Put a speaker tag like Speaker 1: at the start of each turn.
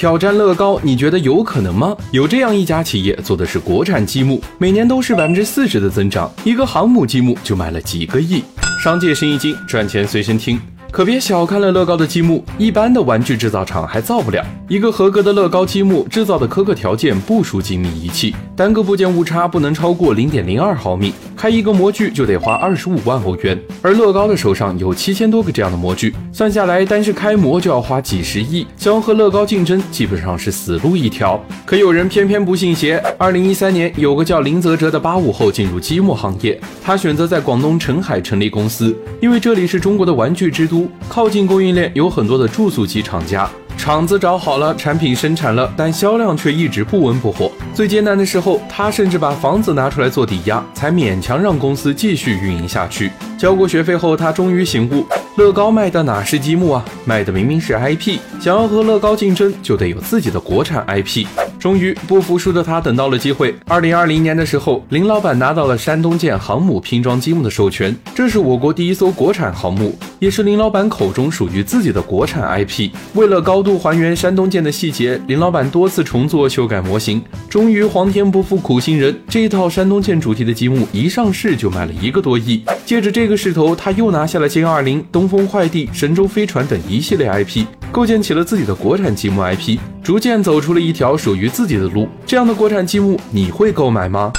Speaker 1: 挑战乐高，你觉得有可能吗？有这样一家企业做的是国产积木，每年都是百分之四十的增长，一个航母积木就卖了几个亿。商界生意经，赚钱随身听。可别小看了乐高的积木，一般的玩具制造厂还造不了。一个合格的乐高积木制造的苛刻条件不输精密仪器，单个部件误差不能超过零点零二毫米，开一个模具就得花二十五万欧元。而乐高的手上有七千多个这样的模具，算下来单是开模就要花几十亿，想要和乐高竞争，基本上是死路一条。可有人偏偏不信邪。二零一三年，有个叫林泽哲的八五后进入积木行业，他选择在广东澄海成立公司，因为这里是中国的玩具之都。靠近供应链有很多的注塑机厂家，厂子找好了，产品生产了，但销量却一直不温不火。最艰难的时候，他甚至把房子拿出来做抵押，才勉强让公司继续运营下去。交过学费后，他终于醒悟：乐高卖的哪是积木啊，卖的明明是 IP。想要和乐高竞争，就得有自己的国产 IP。终于不服输的他等到了机会。二零二零年的时候，林老板拿到了山东舰航母拼装积木的授权，这是我国第一艘国产航母，也是林老板口中属于自己的国产 IP。为了高度还原山东舰的细节，林老板多次重做修改模型。终于，皇天不负苦心人，这一套山东舰主题的积木一上市就卖了一个多亿。借着这个势头，他又拿下了歼二零、东风快递、神舟飞船等一系列 IP，构建起了自己的国产积木 IP，逐渐走出了一条属于。自己的路，这样的国产积木你会购买吗？